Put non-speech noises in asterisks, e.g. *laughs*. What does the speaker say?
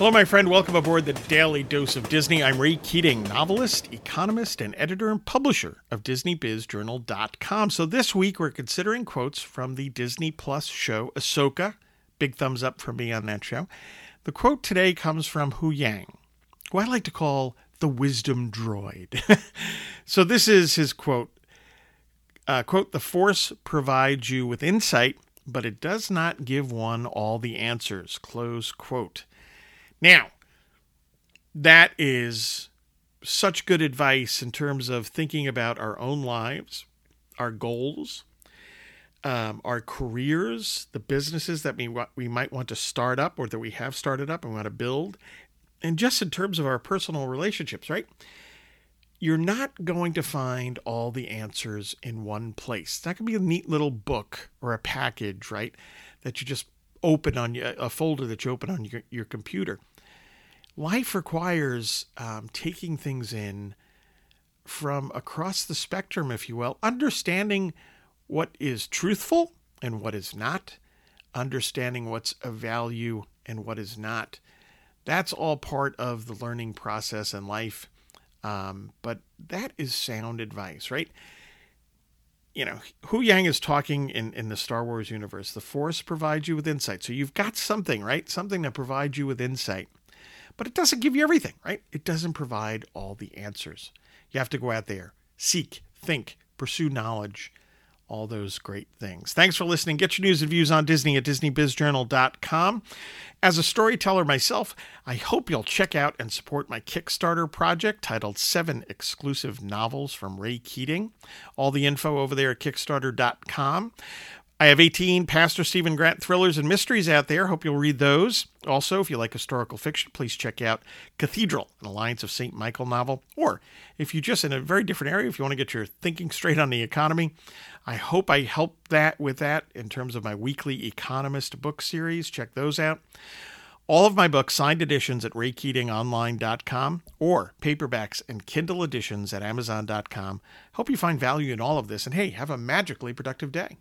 Hello, my friend. Welcome aboard the Daily Dose of Disney. I'm Ray Keating, novelist, economist, and editor and publisher of DisneyBizJournal.com. So this week we're considering quotes from the Disney Plus show Ahsoka. Big thumbs up for me on that show. The quote today comes from Huyang, who I like to call the wisdom droid. *laughs* so this is his quote. Uh, quote, the Force provides you with insight, but it does not give one all the answers. Close quote. Now, that is such good advice in terms of thinking about our own lives, our goals, um, our careers, the businesses that we, we might want to start up or that we have started up and want to build, and just in terms of our personal relationships, right? You're not going to find all the answers in one place. Going to be a neat little book or a package, right? That you just open on a folder that you open on your, your computer life requires um, taking things in from across the spectrum, if you will, understanding what is truthful and what is not, understanding what's of value and what is not. That's all part of the learning process in life. Um, but that is sound advice, right? You know, Huyang is talking in, in the Star Wars universe. The Force provides you with insight. So you've got something, right? Something that provides you with insight. But it doesn't give you everything, right? It doesn't provide all the answers. You have to go out there, seek, think, pursue knowledge, all those great things. Thanks for listening. Get your news and views on Disney at DisneyBizJournal.com. As a storyteller myself, I hope you'll check out and support my Kickstarter project titled Seven Exclusive Novels from Ray Keating. All the info over there at Kickstarter.com. I have 18 Pastor Stephen Grant thrillers and mysteries out there. Hope you'll read those. Also, if you like historical fiction, please check out Cathedral, an Alliance of St. Michael novel. Or if you just in a very different area, if you want to get your thinking straight on the economy, I hope I help that with that in terms of my weekly Economist book series. Check those out. All of my books, signed editions at raykeatingonline.com or paperbacks and Kindle editions at amazon.com. Hope you find value in all of this. And hey, have a magically productive day.